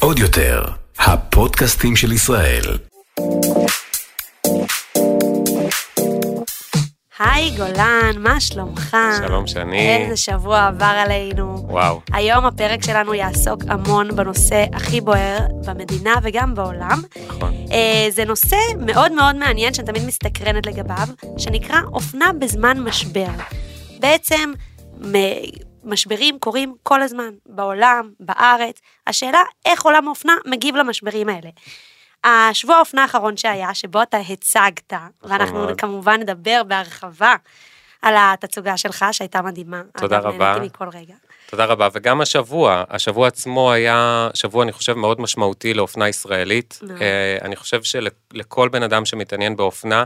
עוד יותר, הפודקאסטים של ישראל. היי גולן, מה שלומך? שלום שני. איזה שבוע עבר עלינו. וואו. היום הפרק שלנו יעסוק המון בנושא הכי בוער במדינה וגם בעולם. נכון. אה, זה נושא מאוד מאוד מעניין שאני תמיד מסתקרנת לגביו, שנקרא אופנה בזמן משבר. בעצם מ- משברים קורים כל הזמן, בעולם, בארץ. השאלה איך עולם האופנה מגיב למשברים האלה. השבוע האופנה האחרון שהיה, שבו אתה הצגת, ואנחנו מאוד. כמובן נדבר בהרחבה על התצוגה שלך, שהייתה מדהימה. תודה אגב, רבה. נהניתי מכל רגע. תודה רבה, וגם השבוע, השבוע עצמו היה שבוע, אני חושב, מאוד משמעותי לאופנה ישראלית. מאוד. אה, אני חושב שלכל בן אדם שמתעניין באופנה,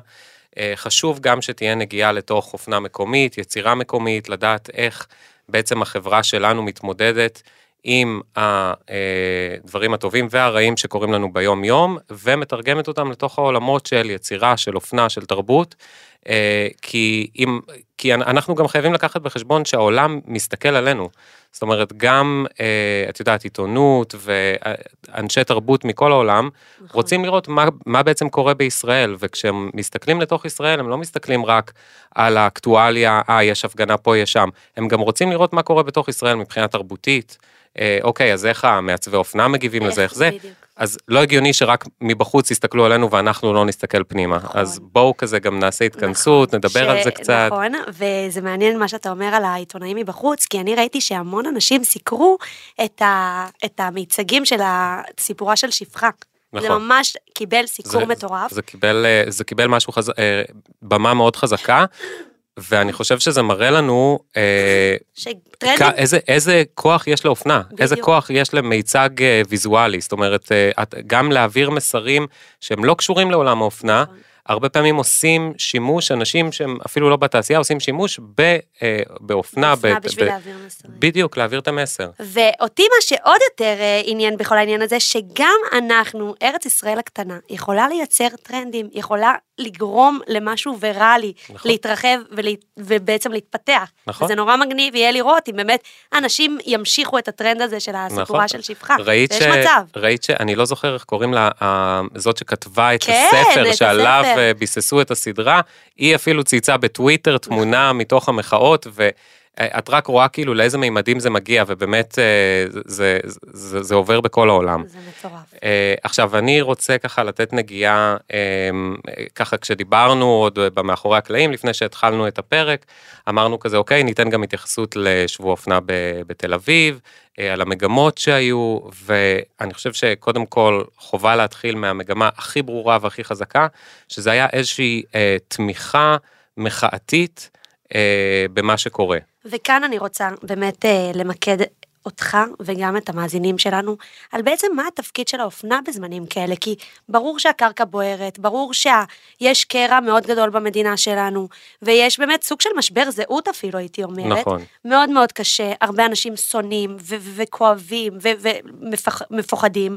אה, חשוב גם שתהיה נגיעה לתוך אופנה מקומית, יצירה מקומית, לדעת איך בעצם החברה שלנו מתמודדת עם הדברים הטובים והרעים שקורים לנו ביום-יום, ומתרגמת אותם לתוך העולמות של יצירה, של אופנה, של תרבות. אה, כי, אם, כי אנחנו גם חייבים לקחת בחשבון שהעולם מסתכל עלינו. זאת אומרת, גם, אה, את יודעת, עיתונות ואנשי תרבות מכל העולם נכון. רוצים לראות מה, מה בעצם קורה בישראל, וכשהם מסתכלים לתוך ישראל, הם לא מסתכלים רק על האקטואליה, אה, יש הפגנה פה, יש שם, הם גם רוצים לראות מה קורה בתוך ישראל מבחינה תרבותית. אה, אוקיי, אז איך המעצבי אופנה מגיבים לזה, איך זה? בדיוק. אז לא הגיוני שרק מבחוץ יסתכלו עלינו ואנחנו לא נסתכל פנימה. נכון. אז בואו כזה גם נעשה התכנסות, נדבר על זה קצת. נכון, וזה מעניין מה שאתה אומר על העיתונאים מבחוץ, כי אני ראיתי שהמון אנשים סיקרו את, ה, את המיצגים של הסיפורה של שפחה. זה נכון. ממש קיבל סיקור זה- מטורף. זה קיבל, אה, זה קיבל משהו, חז... אה, במה מאוד חזקה, ואני חושב שזה מראה לנו אה, שטרנדים, כ- איזה, איזה כוח יש לאופנה, בדיוק. איזה כוח יש למיצג אה, ויזואלי, זאת אומרת, אה, את- גם להעביר מסרים שהם לא קשורים לעולם האופנה, נכון. הרבה פעמים עושים שימוש, אנשים שהם אפילו לא בתעשייה, עושים שימוש ב, אה, באופנה, אופנה ב- בשביל ב- להעביר מסרים. בדיוק, להעביר את המסר. ואותי מה שעוד יותר אה, עניין בכל העניין הזה, שגם אנחנו, ארץ ישראל הקטנה, יכולה לייצר טרנדים, יכולה לגרום למשהו ויראלי, נכון. להתרחב ולה, ובעצם להתפתח. נכון. וזה נורא מגניב יהיה לראות אם באמת אנשים ימשיכו את הטרנד הזה של הסיפורה נכון. של שפחה. ראית ויש ש... מצב. ראית ש... אני לא זוכר איך קוראים לה, זאת שכתבה את כן, הספר את שעליו הספר. אה, את הסדרה, היא אפילו צייצה בטוויטר תמונה מתוך המחאות, ואת רק רואה כאילו לאיזה מימדים זה מגיע, ובאמת אה, זה, זה, זה, זה עובר בכל העולם. זה מטורף. אה, עכשיו, אני רוצה ככה לתת נגיעה, אה, ככה כשדיברנו עוד במאחורי הקלעים, לפני שהתחלנו את הפרק, אמרנו כזה, אוקיי, ניתן גם התייחסות לשבוע אופנה ב- בתל אביב, אה, על המגמות שהיו, ואני חושב שקודם כל חובה להתחיל מהמגמה הכי ברורה והכי חזקה, שזה היה איזושהי אה, תמיכה מחאתית אה, במה שקורה. וכאן אני רוצה באמת אה, למקד אותך וגם את המאזינים שלנו על בעצם מה התפקיד של האופנה בזמנים כאלה, כי ברור שהקרקע בוערת, ברור שיש קרע מאוד גדול במדינה שלנו, ויש באמת סוג של משבר זהות אפילו, הייתי אומרת. נכון. מאוד מאוד קשה, הרבה אנשים שונאים ו- ו- וכואבים ומפוחדים,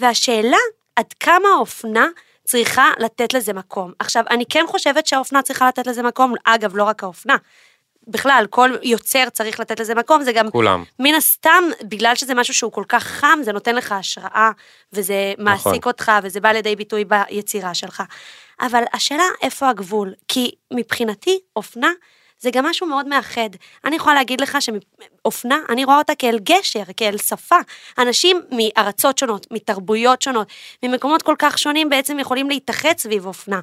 והשאלה עד כמה האופנה צריכה לתת לזה מקום. עכשיו, אני כן חושבת שהאופנה צריכה לתת לזה מקום, אגב, לא רק האופנה. בכלל, כל יוצר צריך לתת לזה מקום, זה גם כולם. מן הסתם, בגלל שזה משהו שהוא כל כך חם, זה נותן לך השראה, וזה מעסיק נכון. אותך, וזה בא לידי ביטוי ביצירה שלך. אבל השאלה, איפה הגבול? כי מבחינתי, אופנה זה גם משהו מאוד מאחד. אני יכולה להגיד לך שאופנה, אני רואה אותה כאל גשר, כאל שפה. אנשים מארצות שונות, מתרבויות שונות, ממקומות כל כך שונים בעצם יכולים להתאחד סביב אופנה.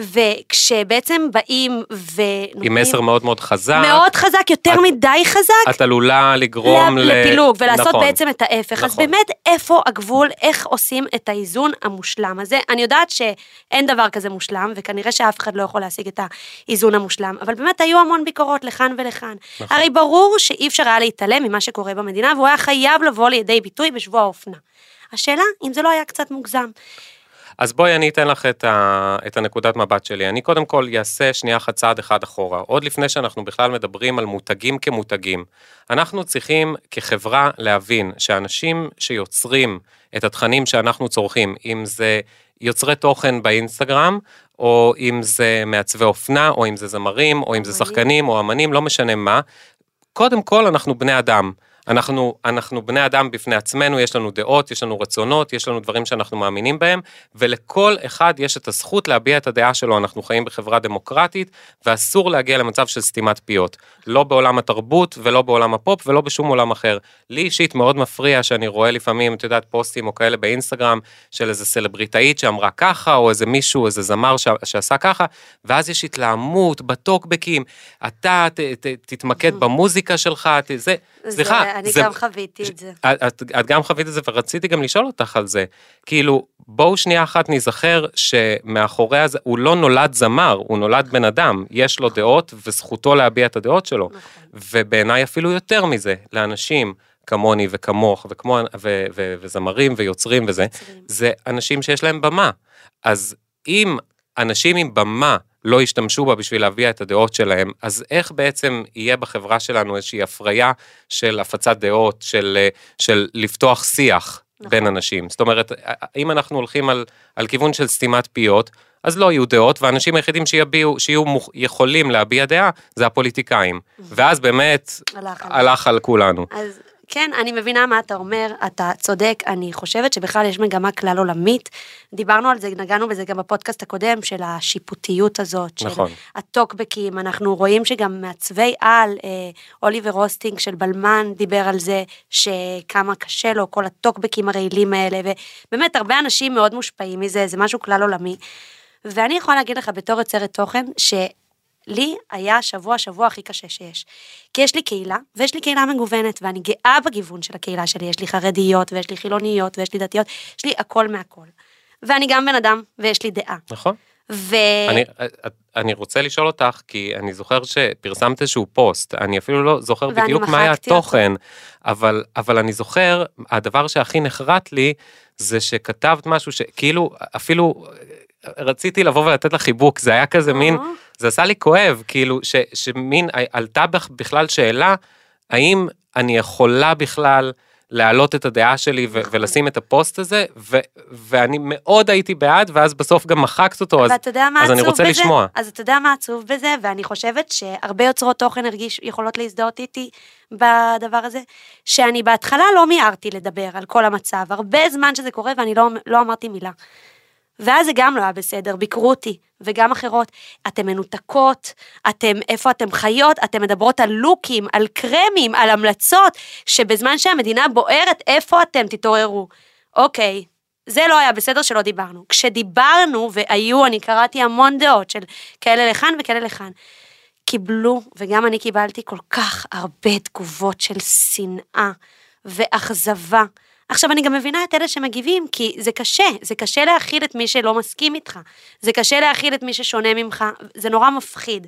וכשבעצם באים ונותנים... עם מסר מאוד מאוד חזק. מאוד חזק, יותר את- מדי חזק, את עלולה לגרום ל-. לפילוג, ולעשות נכון. בעצם את ההפך. אז נכון. באמת, איפה הגבול, איך עושים את האיזון המושלם הזה? אני יודעת שאין דבר כזה מושלם, וכנראה שאף אחד לא יכול להשיג את האיזון המושלם, אבל באמת היו המון ביקורות לכאן ולכאן. נכון. הרי ברור שאי אפשר היה להתעלם ממה שקורה במדינה, והוא היה חייב לבוא לידי ביטוי בשבוע האופנה. השאלה, אם זה לא היה קצת מוגזם. אז בואי אני אתן לך את, ה, את הנקודת מבט שלי. אני קודם כל אעשה שנייה אחת צעד אחד אחורה. עוד לפני שאנחנו בכלל מדברים על מותגים כמותגים. אנחנו צריכים כחברה להבין שאנשים שיוצרים את התכנים שאנחנו צורכים, אם זה יוצרי תוכן באינסטגרם, או אם זה מעצבי אופנה, או אם זה זמרים, או אם זה. שחקנים, או אמנים, לא משנה מה. קודם כל אנחנו בני אדם. אנחנו, אנחנו בני אדם בפני עצמנו, יש לנו דעות, יש לנו רצונות, יש לנו דברים שאנחנו מאמינים בהם, ולכל אחד יש את הזכות להביע את הדעה שלו. אנחנו חיים בחברה דמוקרטית, ואסור להגיע למצב של סתימת פיות. לא בעולם התרבות, ולא בעולם הפופ, ולא בשום עולם אחר. לי אישית מאוד מפריע שאני רואה לפעמים, את יודעת, פוסטים או כאלה באינסטגרם, של איזה סלבריטאית שאמרה ככה, או איזה מישהו, איזה זמר ש... שעשה ככה, ואז יש התלהמות בטוקבקים, אתה ת, ת, תתמקד במוזיקה שלך, ת, זה, סליחה. אני זה, גם חוויתי את זה. את, את, גם חווית את זה ורציתי גם לשאול אותך על זה. כאילו, בואו שנייה אחת ניזכר שמאחורי הזה, הוא לא נולד זמר, הוא נולד בן אדם, יש לו דעות וזכותו להביע את הדעות שלו. נכון. ובעיניי אפילו יותר מזה, לאנשים כמוני וכמוך וכמו, ו, ו, וזמרים ויוצרים וזה. זה אנשים שיש להם במה. אז אם אנשים עם במה לא ישתמשו בה בשביל להביע את הדעות שלהם, אז איך בעצם יהיה בחברה שלנו איזושהי הפריה של הפצת דעות, של, אה, של לפתוח שיח נכון. בין אנשים? זאת אומרת, אם אנחנו הולכים על, על כיוון של סתימת פיות, אז לא יהיו דעות, והאנשים היחידים שיביעו, שיהיו מוכ- יכולים להביע דעה, זה הפוליטיקאים. ואז באמת, הלך הלך על כולנו. אז כן, אני מבינה מה אתה אומר, אתה צודק, אני חושבת שבכלל יש מגמה כלל עולמית. דיברנו על זה, נגענו בזה גם בפודקאסט הקודם, של השיפוטיות הזאת, של נכון. הטוקבקים, אנחנו רואים שגם מעצבי על, אה, אוליבר רוסטינג של בלמן דיבר על זה, שכמה קשה לו כל הטוקבקים הרעילים האלה, ובאמת הרבה אנשים מאוד מושפעים מזה, זה משהו כלל עולמי. ואני יכולה להגיד לך בתור יוצרת תוכן, ש... לי היה השבוע השבוע הכי קשה שיש. כי יש לי קהילה, ויש לי קהילה מגוונת, ואני גאה בגיוון של הקהילה שלי. יש לי חרדיות, ויש לי חילוניות, ויש לי דתיות, יש לי הכל מהכל. ואני גם בן אדם, ויש לי דעה. נכון? ו... אני, אני רוצה לשאול אותך, כי אני זוכר שפרסמת איזשהו פוסט, אני אפילו לא זוכר בדיוק מה היה. התוכן, אבל, אבל אני זוכר, הדבר שהכי נחרט לי, זה שכתבת משהו שכאילו, אפילו רציתי לבוא ולתת לך חיבוק, זה היה כזה מין. זה עשה לי כואב, כאילו, ש, שמין, עלתה בכלל שאלה, האם אני יכולה בכלל להעלות את הדעה שלי ו- נכון. ולשים את הפוסט הזה, ו- ואני מאוד הייתי בעד, ואז בסוף גם מחקת אותו, אז, אז אני רוצה בזה? לשמוע. אז אתה יודע מה עצוב בזה, ואני חושבת שהרבה יוצרות תוכן הרגיש, יכולות להזדהות איתי בדבר הזה, שאני בהתחלה לא מיהרתי לדבר על כל המצב, הרבה זמן שזה קורה ואני לא, לא אמרתי מילה. ואז זה גם לא היה בסדר, ביקרו אותי, וגם אחרות. אתן מנותקות, אתן, איפה אתן חיות, אתן מדברות על לוקים, על קרמים, על המלצות, שבזמן שהמדינה בוערת, איפה אתם, תתעוררו. אוקיי, זה לא היה בסדר שלא דיברנו. כשדיברנו, והיו, אני קראתי המון דעות של כאלה לכאן וכאלה לכאן. קיבלו, וגם אני קיבלתי כל כך הרבה תגובות של שנאה ואכזבה. עכשיו, אני גם מבינה את אלה שמגיבים, כי זה קשה, זה קשה להכיל את מי שלא מסכים איתך, זה קשה להכיל את מי ששונה ממך, זה נורא מפחיד.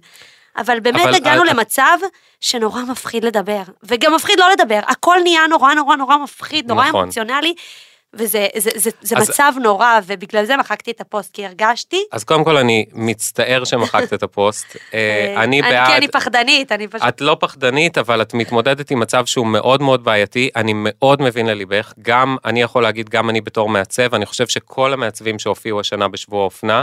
אבל באמת אבל הגענו ה- למצב שנורא מפחיד לדבר, וגם מפחיד לא לדבר, הכל נהיה נורא נורא נורא מפחיד, נורא נכון. אמוציונלי, וזה זה, זה, זה אז- מצב נורא, ובגלל זה מחקתי את הפוסט, כי הרגשתי, אז קודם כל אני מצטער שמחקת את הפוסט. אה, אני כי בעד, אני פחדנית, אני פשוט... את לא פחדנית, אבל את מתמודדת עם מצב שהוא מאוד מאוד בעייתי, אני מאוד מבין לליבך, גם, אני יכול להגיד, גם אני בתור מעצב, אני חושב שכל המעצבים שהופיעו השנה בשבוע האופנה,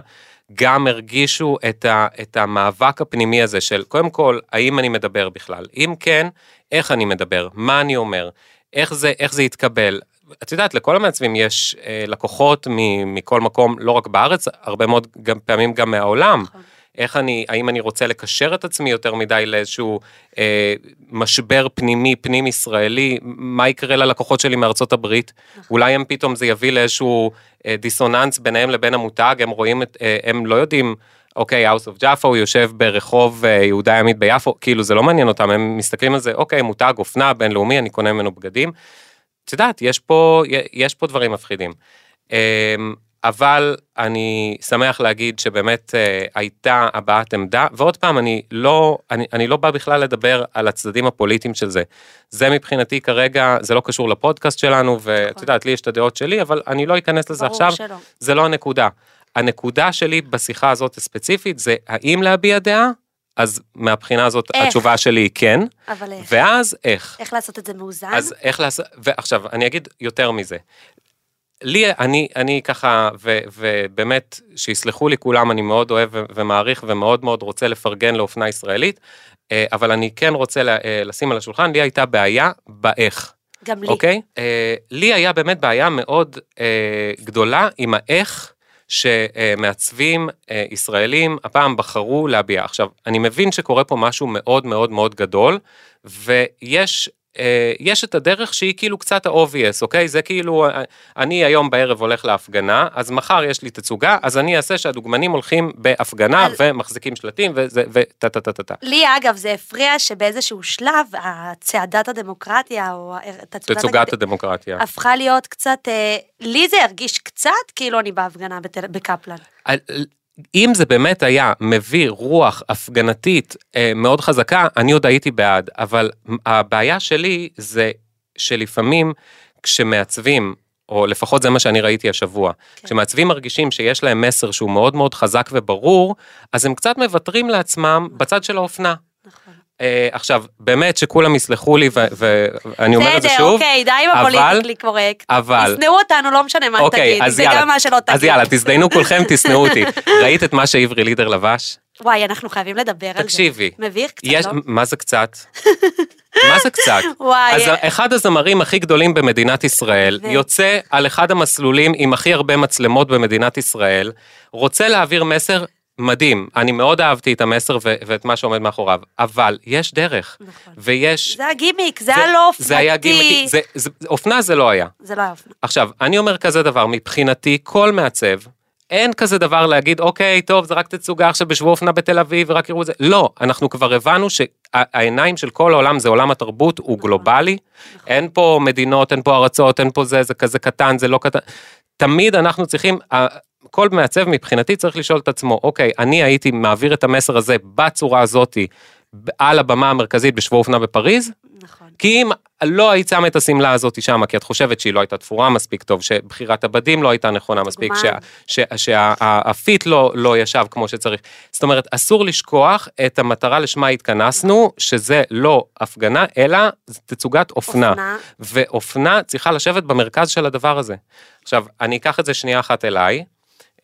גם הרגישו את, ה, את המאבק הפנימי הזה של, קודם כל, האם אני מדבר בכלל? אם כן, איך אני מדבר? מה אני אומר? איך זה, איך זה יתקבל? את יודעת, לכל המעצבים יש אה, לקוחות מ, מכל מקום, לא רק בארץ, הרבה מאוד גם, פעמים גם מהעולם. נכון. איך אני, האם אני רוצה לקשר את עצמי יותר מדי לאיזשהו אה, משבר פנימי, פנים ישראלי, מה יקרה ללקוחות שלי מארצות הברית? אולי הם פתאום זה יביא לאיזשהו אה, דיסוננס ביניהם לבין המותג, הם רואים, את, אה, הם לא יודעים, אוקיי, House of Jaffa, הוא יושב ברחוב אה, יהודה ימית ביפו, כאילו זה לא מעניין אותם, הם מסתכלים על זה, אוקיי, מותג אופנה בינלאומי, אני קונה ממנו בגדים. את יודעת, יש פה, יש פה דברים מפחידים. אמ, אבל אני שמח להגיד שבאמת אה, הייתה הבעת עמדה, ועוד פעם, אני לא, אני, אני לא בא בכלל לדבר על הצדדים הפוליטיים של זה. זה מבחינתי כרגע, זה לא קשור לפודקאסט שלנו, ואת יודעת, לי יש את הדעות שלי, אבל אני לא אכנס לזה עכשיו, שלא. זה לא הנקודה. הנקודה שלי בשיחה הזאת הספציפית זה האם להביע דעה, אז מהבחינה הזאת איך? התשובה שלי היא כן, אבל איך? ואז איך. איך לעשות את זה מאוזן? אז איך לעשות, ועכשיו, אני אגיד יותר מזה. לי, אני, אני ככה, ו, ובאמת, שיסלחו לי כולם, אני מאוד אוהב ומעריך ומאוד מאוד רוצה לפרגן לאופנה ישראלית, אה, אבל אני כן רוצה אה, לשים על השולחן, לי הייתה בעיה באיך. גם לי. אוקיי? אה, לי היה באמת בעיה מאוד גדולה עם האיך שמעצבים אה, ישראלים הפעם בחרו להביע. עכשיו, אני מבין שקורה פה משהו מאוד מאוד מאוד גדול, ויש... אה, יש את הדרך שהיא כאילו קצת ה-obvious, אוקיי? זה כאילו, אה, אני היום בערב הולך להפגנה, אז מחר יש לי תצוגה, אז אני אעשה שהדוגמנים הולכים בהפגנה אז- ומחזיקים שלטים וטה טה טה טה טה. לי אגב זה הפריע שבאיזשהו שלב הצעדת הדמוקרטיה או תצוגת תצוגת הדמוקרטיה. הפכה להיות קצת, אה, לי זה הרגיש קצת כאילו אני בהפגנה בתל- בקפלן. על- אם זה באמת היה מביא רוח הפגנתית אה, מאוד חזקה, אני עוד הייתי בעד, אבל הבעיה שלי זה שלפעמים כשמעצבים, או לפחות זה מה שאני ראיתי השבוע, כן. כשמעצבים מרגישים שיש להם מסר שהוא מאוד מאוד חזק וברור, אז הם קצת מוותרים לעצמם בצד של האופנה. אה, עכשיו, באמת שכולם יסלחו לי, ואני אומר את זה בסדר, שוב, אוקיי, די עם הפוליטיקלי קורקט. אבל- ישנאו אותנו, לא משנה מה אוקיי, תגיד, זה יאללה, גם מה שלא תגיד. אז יאללה, תזדיינו כולכם, תשנאו אותי. ראית את מה שעברי לידר לבש? וואי, אנחנו חייבים לדבר על זה. תקשיבי. מביך קצת, יש, לא? מה זה קצת? מה זה קצת? וואי. אז אחד הזמרים הכי גדולים במדינת ישראל, ו- יוצא על אחד המסלולים עם הכי הרבה מצלמות במדינת ישראל, רוצה להעביר מסר מדהים. אני מאוד אהבתי את המסר ו- ואת מה שעומד מאחוריו, אבל יש דרך, נכון. ויש... זה הגימיק, זה היה לא אופנתי. זה היה גימיקי, זה- זה- אופנה זה לא היה. זה לא היה אופנה. עכשיו, אני אומר כזה דבר, מבחינתי, כל מעצב, אין כזה דבר להגיד, אוקיי, טוב, זה רק תצוגה עכשיו בשבוע אופנה בתל אביב, ורק יראו את זה. לא, אנחנו כבר הבנו שהעיניים של כל העולם זה עולם התרבות, הוא גלובלי. אין פה מדינות, אין פה ארצות, אין פה זה, זה כזה קטן, זה לא קטן. תמיד אנחנו צריכים, כל מעצב מבחינתי צריך לשאול את עצמו, אוקיי, אני הייתי מעביר את המסר הזה בצורה הזאתי, על הבמה המרכזית בשבוע אופנה בפריז, נכון. כי אם לא היית שמה את השמלה הזאת שמה, כי את חושבת שהיא לא הייתה תפורה מספיק טוב, שבחירת הבדים לא הייתה נכונה מספיק. שהפיט לא, לא ישב כמו שצריך. זאת אומרת, אסור לשכוח את המטרה לשמה התכנסנו, שזה לא הפגנה, אלא תצוגת אופנה. אופנה. ואופנה צריכה לשבת במרכז של הדבר הזה. עכשיו, אני אקח את זה שנייה אחת אליי,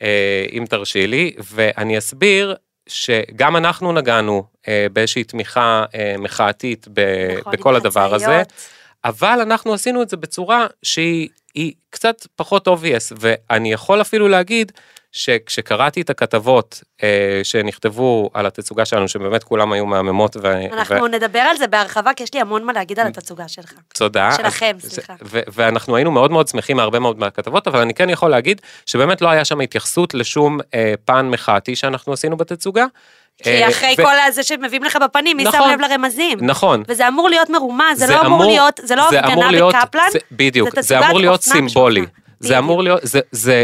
אה, אם תרשי לי, ואני אסביר שגם אנחנו נגענו אה, באיזושהי תמיכה אה, מחאתית ב- נכון, בכל הדבר הזה, חצאיות. אבל אנחנו עשינו את זה בצורה שהיא היא קצת פחות obvious, ואני יכול אפילו להגיד שכשקראתי את הכתבות אה, שנכתבו על התצוגה שלנו, שבאמת כולם היו מהממות, ו... אנחנו נדבר על זה בהרחבה, כי יש לי המון מה להגיד על התצוגה שלך. תודה. שלכם, אז- סליחה. ו- ואנחנו היינו מאוד מאוד שמחים מהרבה מאוד מהכתבות, אבל אני כן יכול להגיד שבאמת לא היה שם התייחסות לשום אה, פן מחאתי שאנחנו עשינו בתצוגה. כי אה, אחרי ו- כל הזה שמביאים לך בפנים, מי שם נכון. לב לרמזים? נכון. וזה אמור להיות מרומז, זה לא אמור להיות, זה לא זה אמור הפגנה בקפלן, זה- בדיוק, זה זה אמור להיות סימבולי. משופעה. זה. אמור להיות, זה, זה,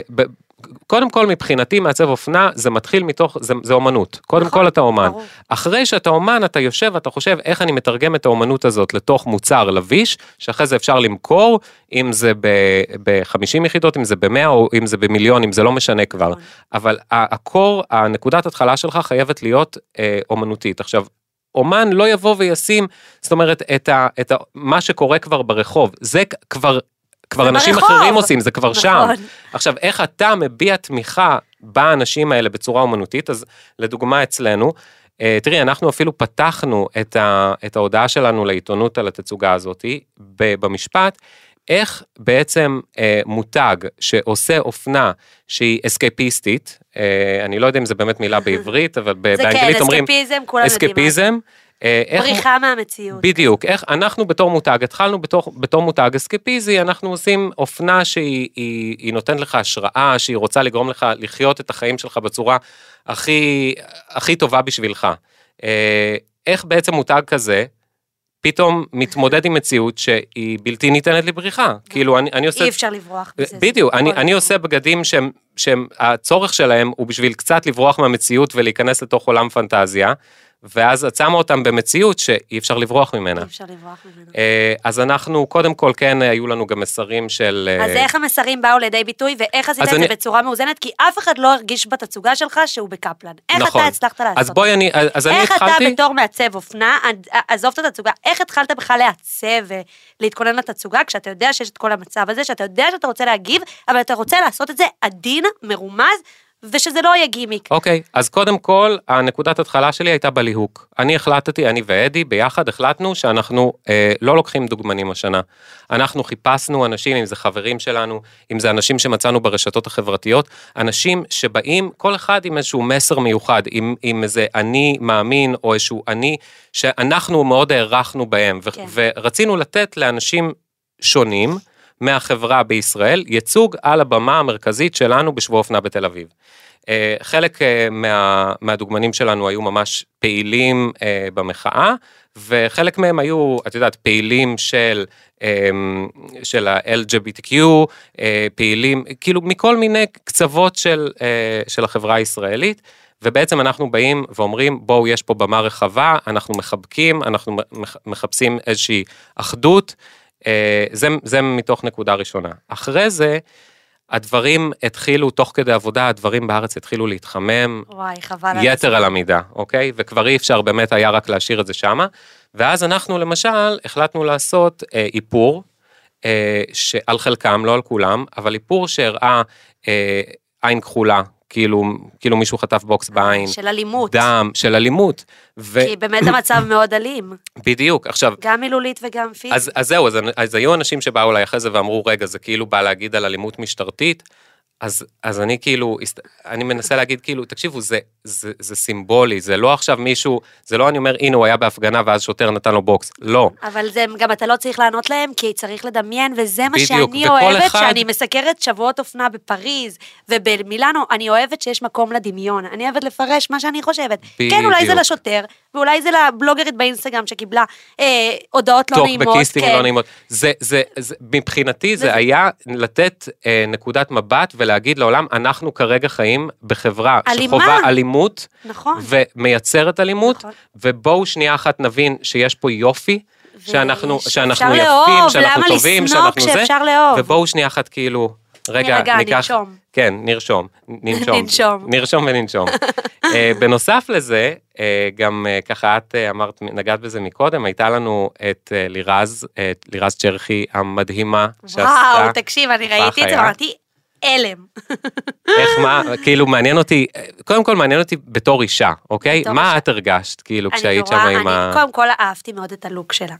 קודם כל מבחינתי מעצב אופנה זה מתחיל מתוך, זה, זה אומנות. קודם נכון, כל אתה אומן. אחרי שאתה אומן אתה יושב ואתה חושב איך אני מתרגם את האומנות הזאת לתוך מוצר לביש, שאחרי זה אפשר למכור, אם זה ב-50 יחידות, אם זה ב-100 או אם זה במיליון, אם זה לא משנה כבר. נכון. אבל הקור, הנקודת התחלה שלך חייבת להיות אה, אומנותית. עכשיו, אומן לא יבוא וישים, זאת אומרת, את, ה, את ה, מה שקורה כבר ברחוב, זה כבר, כבר זה אנשים ברחוב. אחרים עושים, זה כבר שם. נכון. עכשיו, איך אתה מביע תמיכה באנשים האלה בצורה אומנותית, אז לדוגמה אצלנו, אה, תראי, אנחנו אפילו פתחנו את, ה, את ההודעה שלנו לעיתונות על התצוגה הזאת במשפט, איך בעצם אה, מותג שעושה אופנה שהיא אסקייפיסטית, אה, אני לא יודע אם זה באמת מילה בעברית, אבל זה באנגלית כן, אומרים אסקפיזם, כולם יודעים מה אה, בריחה מהמציאות. בדיוק, איך אנחנו בתור מותג, התחלנו בתור, בתור מותג אסקפיזי, אנחנו עושים אופנה שהיא היא, היא נותנת לך השראה, שהיא רוצה לגרום לך לחיות את החיים שלך בצורה הכי, הכי טובה בשבילך. אה, איך בעצם מותג כזה, פתאום מתמודד עם מציאות שהיא בלתי ניתנת לבריחה. כאילו, אני, אני עושה... אי אפשר לברוח מזה. בדיוק, אני, בכל אני. עושה בגדים שהם, שהם, הצורך שלהם הוא בשביל קצת לברוח מהמציאות ולהיכנס לתוך עולם פנטזיה, ואז את שמה אותם במציאות שאי אפשר לברוח ממנה. אי אפשר לברוח ממנו. אה, אז אנחנו, קודם כל, כן, היו לנו גם מסרים של... אה, אז איך המסרים באו לידי ביטוי, ואיך עשית את זה אני- בצורה מאוזנת? כי אף אחד לא הרגיש בתצוגה שלך שהוא בקפלן. איך נכון. אתה הצלחת לעשות אז בואי, אני, אז אני איך התחלתי... אתה בתור מעצב אופנה, עזוב את התצוגה, איך התחלת בכלל לעצב ולהתכונן לתצוגה, כשאתה יודע שיש את כל המצב הזה, שאתה יודע שאתה רוצה להגיב, אבל אתה רוצה לעשות את זה עדין, מרומז, ושזה לא יהיה גימיק. אוקיי, אז קודם כל, הנקודת התחלה שלי הייתה בליהוק. אני החלטתי, אני ואדי, ביחד החלטנו שאנחנו אה, לא לוקחים דוגמנים השנה. אנחנו חיפשנו אנשים, אם זה חברים שלנו, אם זה אנשים שמצאנו ברשתות החברתיות, אנשים שבאים, כל אחד עם איזשהו מסר מיוחד, עם, עם איזה אני מאמין, או איזשהו אני, שאנחנו מאוד הערכנו בהם, ו- כן. ורצינו לתת לאנשים שונים, מהחברה בישראל, ייצוג על הבמה המרכזית שלנו בשבוע אופנה בתל אביב. אה, חלק אה, מה, מהדוגמנים שלנו היו ממש פעילים אה, במחאה, וחלק מהם היו, את יודעת, פעילים של, של ה-LGBTQ, פעילים, כאילו מכל מיני קצוות של, של החברה הישראלית. ובעצם אנחנו באים ואומרים, בואו, יש פה במה רחבה, אנחנו מחבקים, אנחנו מח- מחפשים איזושהי אחדות, זה, זה מתוך נקודה ראשונה. אחרי זה, הדברים התחילו, תוך כדי עבודה, הדברים בארץ התחילו להתחמם, וואי, חבל על יתר. על המידה, אוקיי? וכבר אי אפשר באמת היה רק להשאיר את זה שמה. ואז אנחנו למשל החלטנו לעשות אה, איפור, אה, שעל חלקם, לא על כולם, אבל איפור שהראה אה, עין כחולה, כאילו, כאילו מישהו חטף בוקס בעין, של אלימות. דם, של אלימות. כי באמת המצב מאוד אלים, ובדיוק, עכשיו, גם מילולית וגם פיזית. אז, אז זהו, אז, אז היו אנשים שבאו אליי אחרי זה ואמרו, רגע, זה כאילו בא להגיד על אלימות משטרתית, אז, אז אני כאילו, אני מנסה להגיד כאילו, תקשיבו, זה, זה, זה סימבולי, זה לא עכשיו מישהו, זה לא אני אומר, הנה הוא היה בהפגנה ואז שוטר נתן לו בוקס, לא. אבל זה גם אתה לא צריך לענות להם, כי צריך לדמיין, וזה מה בדיוק, שאני אוהבת, אחד- שאני מסקרת שבועות אופנה בפריז ובמילאנו, אני אוהבת שיש מקום לדמיון, אני אוהבת לפרש מה שאני חושבת. כן, אולי זה בדיוק. לשוטר, ואולי זה לבלוגרית באינסטגרם שקיבלה אה, הודעות לא נעימות. טוקבקיסטים כן. לא נעימות. זה, זה, זה, מבחינתי זה וזה- היה לתת אה, נקודת מבט ולהגיד לעולם, אנחנו כרגע חיים בחברה אלימה. שחווה אלימות, נכון. ומייצרת אלימות, נכון. ובואו שנייה אחת נבין שיש פה יופי, שאנחנו, ושאפשר שאנחנו לאהוב, יפים, שאנחנו למה טובים, שאנחנו זה, לאהוב? ובואו שנייה אחת כאילו, רגע, רגע, ניקח, ננשום. כן, נרשום, ננשום, ננשום. נרשום וננשום. אה, בנוסף לזה, אה, גם אה, ככה את אה, אמרת, נגעת בזה מקודם, הייתה לנו את אה, לירז, את לירז צ'רחי המדהימה, וואו, תקשיב, אני ראיתי את זה, חיה. הלם. איך מה, כאילו מעניין אותי, קודם כל מעניין אותי בתור אישה, אוקיי? בתור מה אישה. את הרגשת, כאילו, כשהיית שם עם ה... אני קודם כל אהבתי מאוד את הלוק שלה.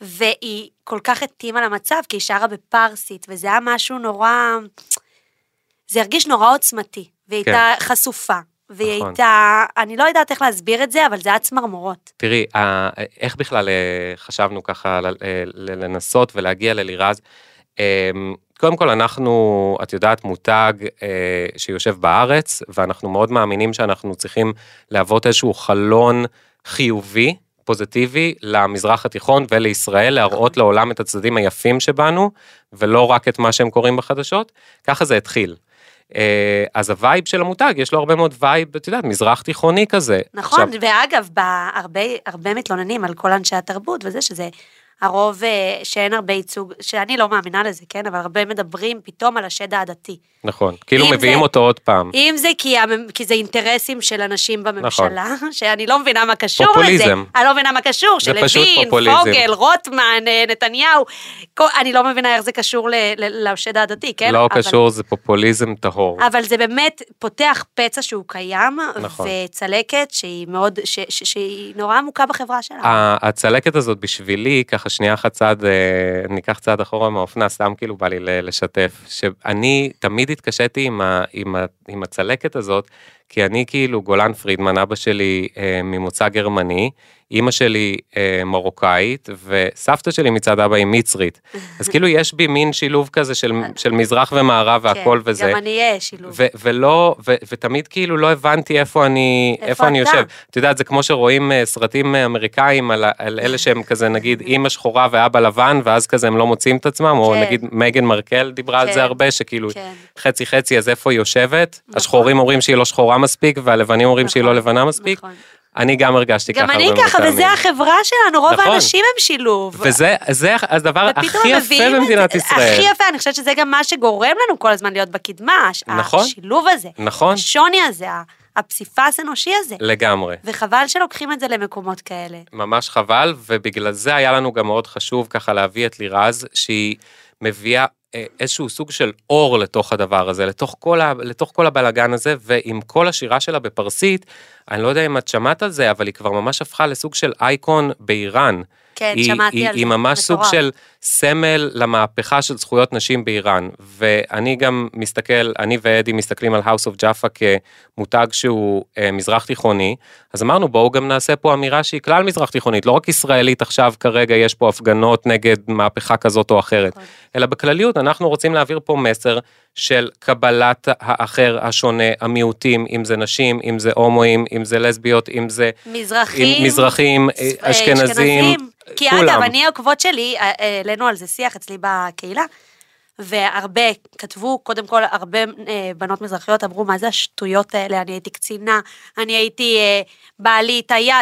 והיא כל כך התאימה למצב, כי היא שרה בפרסית, וזה היה משהו נורא... זה הרגיש נורא עוצמתי, והיא הייתה חשופה. והיא כן. נכון. הייתה, אני לא יודעת איך להסביר את זה, אבל זה היה צמרמורות. תראי, ה- איך בכלל אה, חשבנו ככה אה, לנסות ולהגיע ללירז? קודם כל, אנחנו, את יודעת, מותג אה, שיושב בארץ, ואנחנו מאוד מאמינים שאנחנו צריכים להוות איזשהו חלון חיובי, positive, למזרח התיכון ולישראל, להראות לעולם את הצדדים היפים שבנו, ולא רק את מה שהם קוראים בחדשות. ככה זה התחיל. אה, אז ה vibe של המותג, יש לו הרבה מאוד vibe, את יודעת, מזרח תיכוני כזה. נכון, עכשיו, ואגב, בהרבה, הרבה מתלוננים על כל אנשי התרבות וזה, שזה הרוב אה, שאין הרבה ייצוג, שאני לא מאמינה לזה, כן? אבל הרבה מדברים פתאום על השד העדתי. נכון, כאילו מביאים זה- אותו עוד פעם. אם זה כי, כי זה אינטרסים של אנשים בממשלה, שאני לא מבינה מה קשור נכון. פופוליזם. לזה. אני לא מבינה מה קשור, שלוין, פופוליזם. פוגל, רוטמן, אה, נתניהו, כל- אני לא מבינה איך זה קשור ל- ל- לשד העדתי, כן? לא אבל- קשור, זה פופוליזם טהור. אבל זה באמת פותח פצע שהוא קיים, נכון. וצלקת שהיא מאוד, ש- ש- שהיא נורא עמוקה בחברה שלנו. הצלקת הזאת בשבילי, ככה שנייה אחת צעד, אה, ניקח צעד אחורה מהאופנה, סתם כאילו בא לי לשתף, שאני תמיד התקשיתי עם, ה, עם, ה, עם הצלקת הזאת, כי אני כאילו גולן פרידמן, אבא שלי אה, ממוצא גרמני, אימא שלי אה, מרוקאית, וסבתא שלי מצד אבא היא מצרית. אז כאילו יש בי מין שילוב כזה של, של מזרח ומערב והכל כן, וזה. גם אני אהיה שילוב. ו- ולא, ו- ותמיד כאילו לא הבנתי איפה אני, איפה איפה אני? יושב. את יודעת, זה כמו שרואים אה, סרטים אה, אמריקאים על, על אלה שהם כזה, נגיד, אימא שחורה ואבא לבן, ואז כזה הם לא מוצאים את עצמם, או כן. נגיד מייגן מרקל דיברה על כן. זה הרבה, שכאילו כן. חצי חצי, אז איפה היא יושבת? נכון. השחורים אומרים שהיא לא שחורה מספיק, והלבנים אומרים שהיא לא נכון, לבנה מספיק. נכון. אני גם הרגשתי ככה גם אני ככה, פעמים. וזה החברה שלנו, רוב נכון. האנשים הם שילוב. וזה זה הדבר הכי יפה במדינת ישראל. הכי יפה, אני חושבת שזה גם מה שגורם לנו כל הזמן להיות בקדמה, נכון. השילוב הזה, נכון, השוני הזה, הפסיפס אנושי הזה. לגמרי. וחבל שלוקחים את זה למקומות כאלה. ממש חבל, ובגלל זה היה לנו גם מאוד חשוב ככה להביא את לירז, שהיא מביאה אה, איזשהו סוג של אור לתוך הדבר הזה, לתוך כל, ה, לתוך כל הבלגן הזה, ועם כל השירה שלה בפרסית, אני לא יודע אם את שמעת על זה, אבל היא כבר ממש הפכה לסוג של אייקון באיראן. כן, היא, שמעתי היא, על זה. היא ממש סוג מטורף. של סמל למהפכה של זכויות נשים באיראן. ואני גם מסתכל, אני ואדי מסתכלים על House of Jaffa כמותג שהוא אה, מזרח תיכוני, אז אמרנו בואו גם נעשה פה אמירה שהיא כלל מזרח תיכונית, לא רק ישראלית עכשיו כרגע יש פה הפגנות נגד מהפכה כזאת או אחרת, נכון. אלא בכלליות אנחנו רוצים להעביר פה מסר של קבלת האחר, השונה, המיעוטים, אם זה נשים, אם זה הומואים, אם זה לסביות, אם זה מזרחים. מזרחים, אה, אה, אשכנזים, כי כולם. אגב, אני העוקבות שלי, אה, אה, העלינו על זה שיח אצלי בקהילה, והרבה כתבו, קודם כל, הרבה אה, בנות מזרחיות אמרו, מה זה השטויות האלה, אני הייתי קצינה, אני הייתי אה, בעלי טייס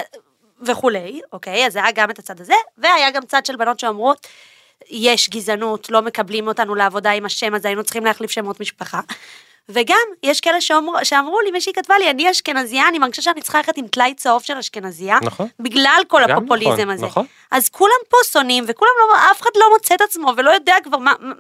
וכולי, אוקיי? אז היה גם את הצד הזה, והיה גם צד של בנות שאומרות, יש גזענות, לא מקבלים אותנו לעבודה עם השם הזה, היינו צריכים להחליף שמות משפחה. וגם, יש כאלה שאמרו, שאמרו לי, מישהי כתבה לי, אני אשכנזייה, אני מרגישה שאני צריכה ללכת עם טלאי צהוב של אשכנזייה, נכון. בגלל כל גם הפופוליזם נכון, הזה. נכון. אז כולם פה שונאים, וכולם לא, אף אחד לא מוצא את עצמו, ולא יודע כבר מה, מה,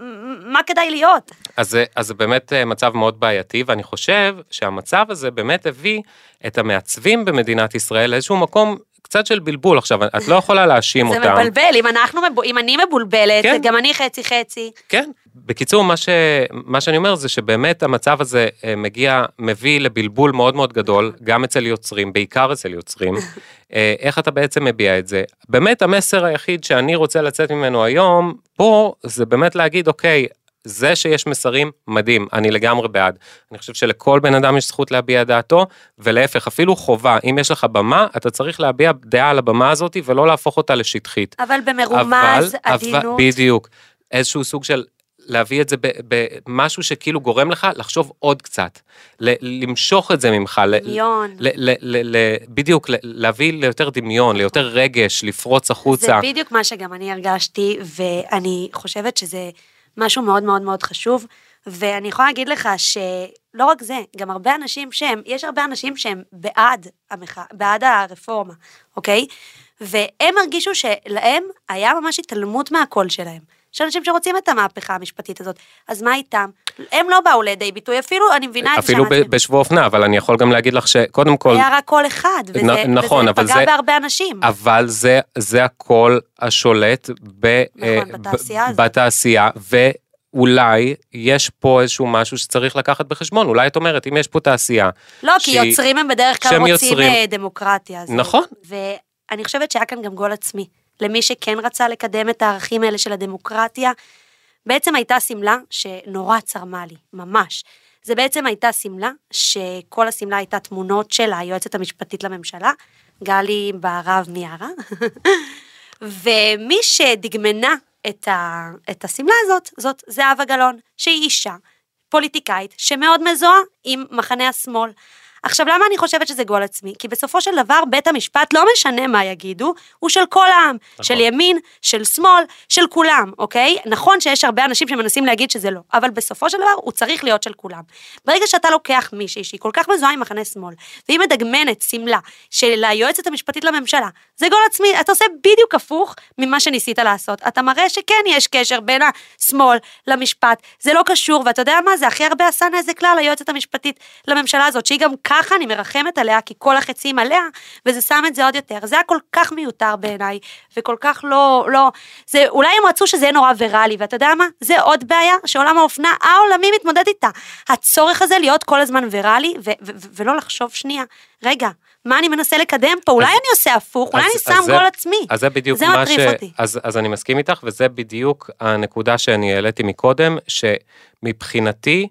מה כדאי להיות. אז זה, אז זה באמת אה, מצב מאוד בעייתי, ואני חושב שהמצב הזה באמת הביא את המעצבים במדינת ישראל לאיזשהו מקום קצת של בלבול. עכשיו, את לא יכולה להאשים זה אותם. מבלבל, אם אנחנו, אם אני מבולבלת, כן. גם אני חצי חצי. כן. בקיצור, מה, ש, מה שאני אומר זה שבאמת המצב הזה אה, מגיע, מביא לבלבול מאוד מאוד גדול, גם אצל יוצרים, בעיקר אצל יוצרים. אה, איך אתה בעצם מביע את זה? באמת המסר היחיד שאני רוצה לצאת ממנו היום, פה, זה באמת להגיד, אוקיי, זה שיש מסרים, מדהים, אני לגמרי בעד. אני חושב שלכל בן אדם יש זכות להביע דעתו, ולהפך, אפילו חובה, אם יש לך במה, אתה צריך להביע דעה על הבמה הזאת ולא להפוך אותה לשטחית. אבל במרומז, אבל- עדינות. בדיוק. איזשהו סוג של להביא את זה במשהו שכאילו גורם לך לחשוב עוד קצת, ל- למשוך את זה ממך, דמיון. ל- ל- ל- ל- בדיוק, ל- להביא ליותר דמיון, ליותר רגש, לפרוץ זה החוצה. בדיוק מה שגם אני הרגשתי, ואני חושבת שזה משהו מאוד מאוד מאוד חשוב, ואני יכולה להגיד לך שלא רק זה, גם הרבה אנשים שהם, יש הרבה אנשים שהם בעד המחאה, בעד הרפורמה, אוקיי? והם הרגישו שלהם היה ממש התעלמות מהקול שלהם. יש אנשים שרוצים את המהפכה המשפטית הזאת, אז מה איתם? הם לא באו לידי ביטוי, אפילו, אני מבינה את זה אפילו ב-. בשבוע אופנה, אבל אני יכול גם להגיד לך שקודם כל, היה רק קול אחד, וזה, נ- נכון, וזה פגע זה- בהרבה אנשים. אבל זה, זה הקול השולט ב, נכון, אה, בתעשייה ב-. בתעשייה, ואולי יש פה איזשהו משהו שצריך לקחת בחשבון, אולי את אומרת, אם יש פה תעשייה, לא, כי שהיא- יוצרים הם בדרך כלל רוצים יוצרים- אה, דמוקרטיה. זה- נכון. ואני חושבת שהיה כאן גם גול עצמי. למי שכן רצה לקדם את הערכים האלה של הדמוקרטיה, בעצם הייתה שמלה שנורא צרמה לי, ממש. זה בעצם הייתה שמלה, שכל השמלה הייתה תמונות של היועצת המשפטית לממשלה, גלי בהרב מיארה, ומי שדגמנה את, ה, את השמלה הזאת, זאת זהבה גלאון, שהיא אישה, פוליטיקאית, שמאוד מזוהה עם מחנה השמאל. עכשיו, למה אני חושבת שזה גול עצמי? כי בסופו של דבר, בית המשפט, לא משנה מה יגידו, הוא של כל העם. נכון. של ימין, של שמאל, של כולם, אוקיי? נכון שיש הרבה אנשים שמנסים להגיד שזה לא, אבל בסופו של דבר, הוא צריך להיות של כולם. ברגע שאתה לוקח מישהי שהיא כל כך מזוהה עם מחנה שמאל, והיא מדגמנת שמלה של היועצת המשפטית לממשלה, זה גול עצמי, אתה עושה בדיוק הפוך ממה שניסית לעשות. אתה מראה שכן יש קשר בין השמאל למשפט, זה לא קשור, ואתה יודע מה, זה הכי הרבה עשה נזק לה, ליועצת המשפטית לממשלה הזאת, שהיא גם ככה, אני מרחמת עליה, כי כל החצים עליה, וזה שם את זה עוד יותר. זה היה כל כך מיותר בעיניי, וכל כך לא, לא, זה, אולי הם רצו שזה יהיה נורא ויראלי, ואתה יודע מה? זה עוד בעיה שעולם האופנה העולמי מתמודד איתה. הצורך הזה להיות כל הזמן ויראלי, ו- ו- ו- ולא לחשוב שנייה, רגע, מה אני מנסה לקדם פה? אולי אז- אני עושה הפוך, אולי אז- אני אז שם גול עצמי. אז זה בדיוק זה מה מטריף ש... אותי. אז, אז אני מסכים איתך, וזה בדיוק הנקודה שאני העליתי מקודם, שמבחינתי,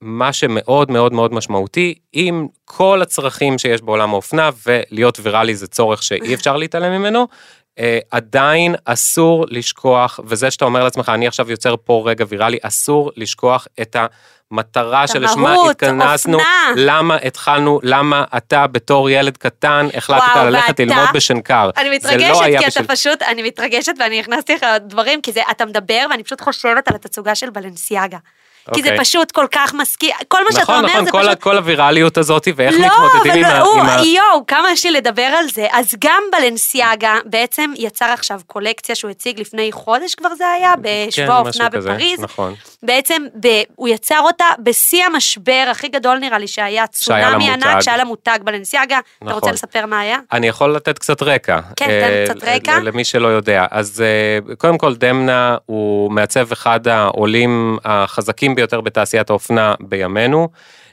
מה שמאוד מאוד מאוד משמעותי, עם כל הצרכים שיש בעולם האופנה, ולהיות ויראלי זה צורך שאי אפשר להתעלם ממנו, אה, עדיין אסור לשכוח, וזה שאתה אומר לעצמך, אני עכשיו יוצר פה רגע ויראלי, אסור לשכוח את המטרה שלשמה התכנסנו, אופנה. למה התחלנו, למה אתה בתור ילד קטן החלטת וואו, ללכת ואתה? ללמוד בשנקר. אני לא מתרגשת, היה כי בשביל- אתה פשוט, אני מתרגשת ואני הכנסתי לך דברים, כי זה, אתה מדבר ואני פשוט חושבת על התצוגה של בלנסיאגה. כי זה אוקיי. פשוט כל כך מזכיר, כל מה שאתה נכון, אומר נכון, זה כל, פשוט... כל הווירליות הזאת ואיך לא, מתמודדים עם, אבל ה- עם ה... יואו, כמה יש לי לדבר על זה. אז גם בלנסיאגה בעצם יצר עכשיו קולקציה שהוא הציג לפני חודש כבר זה היה, בשבוע כן, האופנה משהו כזה, בפריז. נכון. בעצם ב, הוא יצר אותה בשיא המשבר הכי גדול נראה לי שהיה צונאמי. ענק, שהיה לה מותג בלנסיאגה. אתה נכון. רוצה לספר מה היה? אני יכול לתת קצת רקע. כן, תן אה, קצת רקע. למי שלא יודע. אז אה, קודם כל, דמנה הוא מעצב אחד העולים החזקים ביותר בתעשיית האופנה בימינו.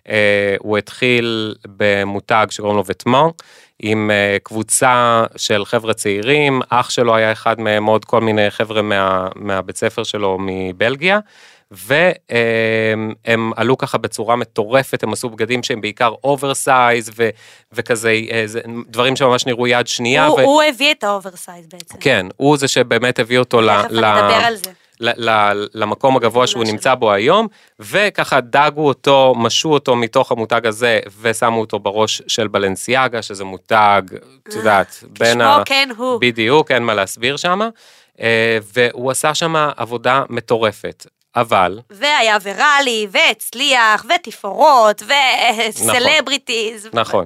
אה, הוא התחיל במותג שקוראים לו וטמו, עם אה, קבוצה של חבר'ה צעירים, אח שלו היה אחד מהם, עוד כל מיני חבר'ה מה, מהבית ספר שלו מבלגיה. והם עלו ככה בצורה מטורפת, הם עשו בגדים שהם בעיקר oversize ו, וכזה אה, זה, דברים שממש נראו יד שנייה. הוא, ו... הוא הביא את ה oversize בעצם. כן, הוא זה שבאמת הביא אותו ל, תכף אדבר על זה. למקום הגבוה שהוא. נמצא בו היום, וככה דגו אותו, משכו אותו מתוך המותג הזה, ושמו אותו בראש של בלנסיאגה, שזה מותג, את יודעת, בין כשמו כן הוא. בדיוק, אין מה להסביר שם. והוא עשה שם עבודה מטורפת. אבל, והיה ויראלי, והצליח, ותפאורות, וסלבריטיז. נכון,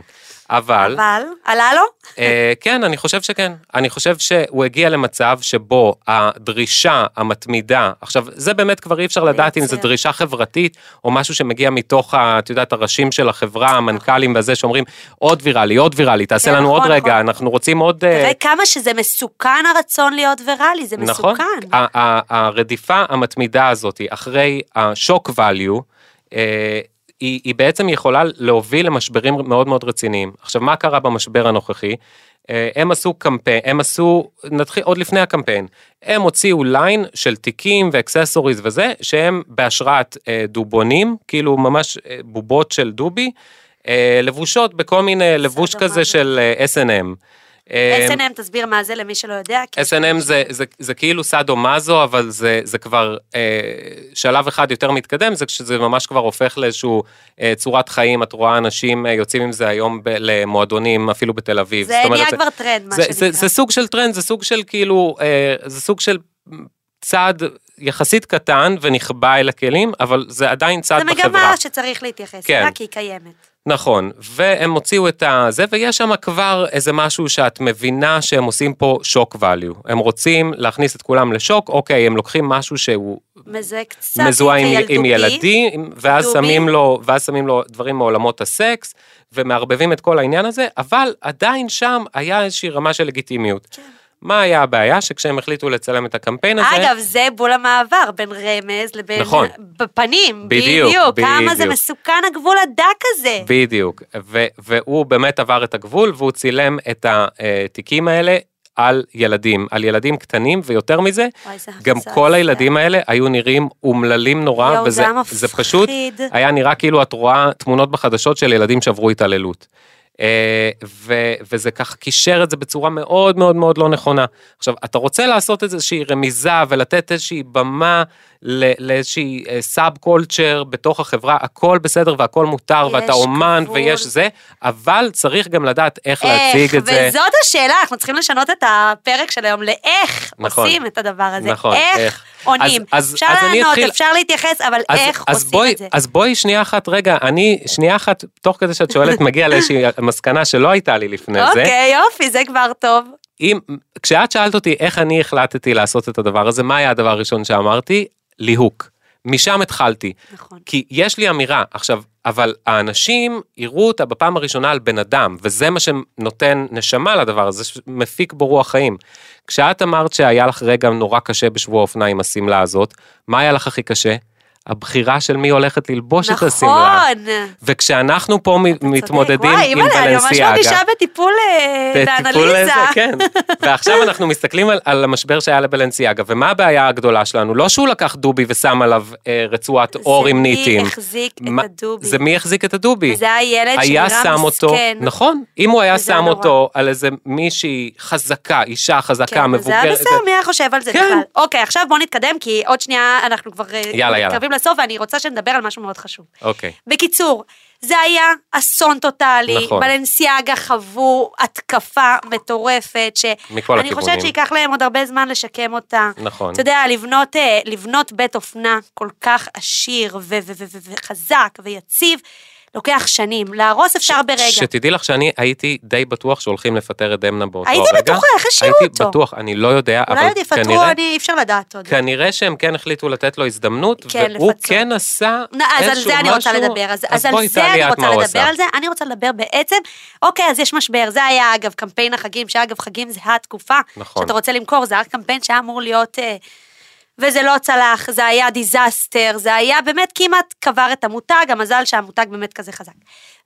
אבל, אבל, עלה לו? אה, כן, אני חושב שכן. אני חושב שהוא הגיע למצב שבו הדרישה המתמידה, עכשיו, זה באמת כבר אי אפשר לדעת אם זו. דרישה חברתית, או משהו שמגיע מתוך, את יודעת, הראשים של החברה, המנכ"לים וזה, שאומרים, עוד ויראלי, עוד ויראלי, תעשה כן, לנו עוד נכון, רגע, נכון. אנחנו רוצים עוד... אה, תראה כמה שזה מסוכן הרצון להיות ויראלי, זה נכון. מסוכן. ה- הרדיפה המתמידה הזאת אחרי השוק value, אה, היא, היא בעצם יכולה להוביל למשברים מאוד מאוד רציניים. עכשיו, מה קרה במשבר הנוכחי? אה, הם עשו קמפיין, הם עשו, נתחיל עוד לפני הקמפיין, הם הוציאו ליין של תיקים ואקססוריז וזה, שהם בהשראת אה, דובונים, כאילו ממש אה, בובות של דובי, לבושות בכל מיני, לבוש כזה זה. של S&M. אה, S&M, תסביר מה זה למי שלא יודע. S&M זה, זה, זה כאילו סאדו מאזו, אבל זה, זה כבר אה, שלב אחד יותר מתקדם, זה כשזה ממש כבר הופך לאיזשהו אה, צורת חיים, את רואה אנשים אה, יוצאים עם זה היום ב, למועדונים, אפילו בתל אביב. זה אומרת, נהיה כבר טרנד, מה זה, שנקרא. זה, זה סוג של טרנד, זה סוג של כאילו, אה, זה סוג של צעד יחסית קטן ונחבא אל הכלים, אבל זה עדיין צעד זה בחברה. מגמה שצריך להתייחס כן. אליה, כי היא קיימת. נכון, והם הוציאו את הזה, ויש שם כבר איזה משהו שאת מבינה שהם עושים פה שוק value. הם רוצים להכניס את כולם לשוק, אוקיי, הם לוקחים משהו שהוא וזה קצת מזוהה עם. עם ילדים, ואז דובי. שמים, לו, ואז שמים לו דברים מעולמות הסקס, ומערבבים את כל העניין הזה, אבל עדיין שם היה איזושהי רמה של לגיטימיות. כן. מה היה הבעיה? שכשהם החליטו לצלם את הקמפיין הזה, אגב, זה בול המעבר בין רמז לבין... נכון. בפנים, בדיוק, בדיוק. כמה זה בדיוק. מסוכן הגבול הדק הזה. בדיוק, ו- והוא באמת עבר את הגבול והוא צילם את התיקים האלה על ילדים, על ילדים קטנים, ויותר מזה, וואי, זה גם מזעזע. כל הילדים האלה היו נראים אומללים נורא, יואו, וזה זה זה פשוט. היה נראה כאילו את רואה תמונות בחדשות של ילדים שעברו התעללות. אה, ו- וזה ככה קישר את זה בצורה מאוד מאוד מאוד לא נכונה. עכשיו, אתה רוצה לעשות איזושהי רמיזה ולתת איזושהי במה לאיזושהי סאב קולצ'ר בתוך החברה, הכל בסדר והכל מותר, ואתה אומן גבול. ויש זה, אבל צריך גם לדעת איך להציג את זה. וזאת השאלה, אנחנו צריכים לשנות את הפרק של היום לאיך נכון. עושים את הדבר הזה. נכון, איך איך. עונים. אז- אז- אפשר אז לענות, אתחיל- אפשר להתייחס, אבל אז, איך אז עושים בואי, את זה? אז בואי שנייה אחת, רגע, אני שנייה אחת, תוך כדי שאת שואלת, מגיע לאיזושהי מסקנה שלא הייתה לי לפני זה. אוקיי, יופי, זה כבר טוב. אם, כשאת שאלת אותי איך אני החלטתי לעשות את הדבר הזה, מה היה הדבר הראשון שאמרתי? ליהוק. משם התחלתי. נכון. כי יש לי אמירה, עכשיו, אבל האנשים יראו אותה בפעם הראשונה על בן אדם, וזה מה שנותן נשמה לדבר הזה, שמפיק בו רוח חיים. כשאת אמרת שהיה לך רגע נורא קשה בשבוע האופנה עם השמלה הזאת, מה היה לך הכי קשה? הבחירה של מי הולכת ללבוש את השמלה. נכון. וכשאנחנו פה מתמודדים וואי, עם אימא'לה, אני ממש. מרגישה בטיפול אה, בטיפול לאנליזה. לזה, כן. ועכשיו אנחנו מסתכלים על, על המשבר שהיה לבלנסיאגה, ומה הבעיה הגדולה שלנו? לא שהוא לקח דובי ושם עליו אה, רצועת אור עם ניטים. זה מי החזיק מה- את הדובי. זה מי החזיק את הדובי. וזה היה ילד היה שם אותו, מסכן. נכון, אם הוא היה שם נורא. אותו על איזה מישהי חזקה, אישה חזקה, כן, זה היה מבוגרת, בסדר, מי היה חושב על זה כן. בכלל? אוקיי, עכשיו בוא נתקדם, כי עוד שנייה אנחנו כבר אה, יאללה, יאללה. מתקרבים לסוף, ואני רוצה שנדבר על משהו מאוד חשוב. אוקיי. בקיצור, זה היה אסון טוטאלי, נכון. בלנסיאגה חוו התקפה מטורפת, מכל שאני חושבת. שייקח להם עוד הרבה זמן לשקם אותה. נכון. אתה יודע, לבנות, אה, לבנות בית אופנה כל כך עשיר ו- ו- ו- ו- וחזק ויציב, לוקח שנים. להרוס אפשר ברגע. שתדעי לך שאני הייתי די בטוח שהולכים לפטר את דמנה באותו היית הרגע. בטוחה, איך השאירו הייתי אותו? בטוח, אני לא יודע, אולי אבל עוד יפטרו, כנראה, אני- אי אפשר לדעת עוד. כנראה שהם כן החליטו לתת לו הזדמנות, כן, והוא לפצות. כן עשה נ- אז על איזשהו זה אני רוצה משהו. לדבר, אז, אז על, בואי, זה אני רוצה לדבר. על זה, אני רוצה לדבר בעצם, אוקיי, אז יש משבר, זה היה אגב קמפיין החגים, שאגב חגים זה התקופה, נכון. שאתה רוצה למכור, זה היה קמפיין שהיה אמור להיות, אה, וזה לא צלח, זה היה disaster, זה היה באמת כמעט קבר את המותג, המזל שהמותג באמת כזה חזק.